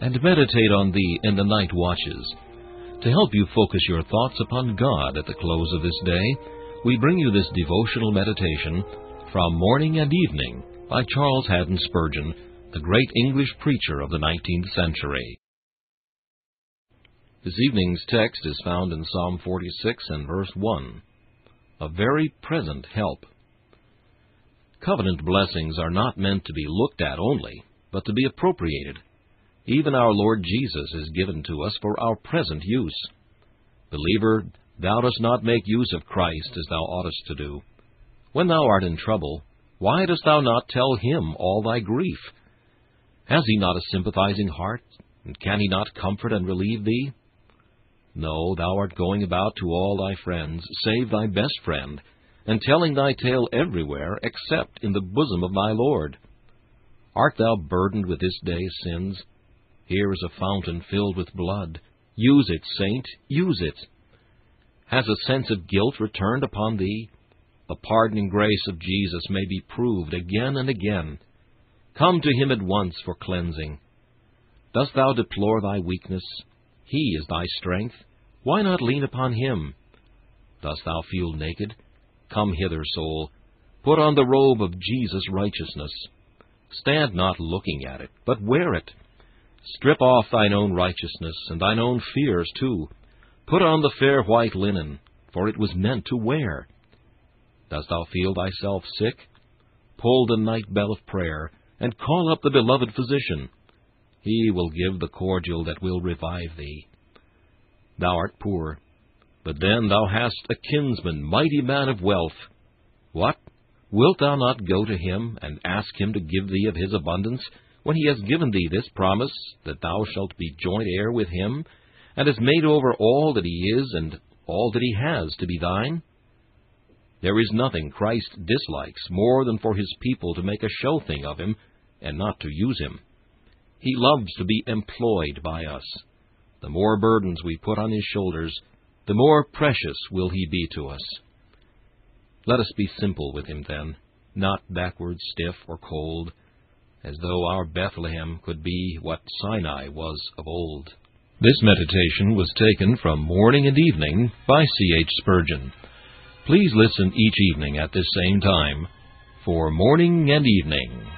and meditate on thee in the night watches. To help you focus your thoughts upon God at the close of this day, we bring you this devotional meditation from Morning and Evening by Charles Haddon Spurgeon, the great English preacher of the 19th century. This evening's text is found in Psalm 46 and verse 1. A very present help. Covenant blessings are not meant to be looked at only, but to be appropriated. Even our Lord Jesus is given to us for our present use. Believer, thou dost not make use of Christ as thou oughtest to do. When thou art in trouble, why dost thou not tell him all thy grief? Has he not a sympathizing heart, and can he not comfort and relieve thee? No, thou art going about to all thy friends, save thy best friend, and telling thy tale everywhere, except in the bosom of thy Lord. Art thou burdened with this day's sins? Here is a fountain filled with blood. Use it, saint, use it. Has a sense of guilt returned upon thee? The pardoning grace of Jesus may be proved again and again. Come to him at once for cleansing. Dost thou deplore thy weakness? He is thy strength. Why not lean upon him? Dost thou feel naked? Come hither, soul. Put on the robe of Jesus' righteousness. Stand not looking at it, but wear it. Strip off thine own righteousness, and thine own fears too. Put on the fair white linen, for it was meant to wear. Dost thou feel thyself sick? Pull the night bell of prayer, and call up the beloved physician. He will give the cordial that will revive thee. Thou art poor, but then thou hast a kinsman, mighty man of wealth. What? Wilt thou not go to him, and ask him to give thee of his abundance? When he has given thee this promise, that thou shalt be joint heir with him, and has made over all that he is and all that he has to be thine? There is nothing Christ dislikes more than for his people to make a show thing of him, and not to use him. He loves to be employed by us. The more burdens we put on his shoulders, the more precious will he be to us. Let us be simple with him, then, not backward, stiff, or cold, as though our Bethlehem could be what Sinai was of old. This meditation was taken from Morning and Evening by C. H. Spurgeon. Please listen each evening at this same time for Morning and Evening.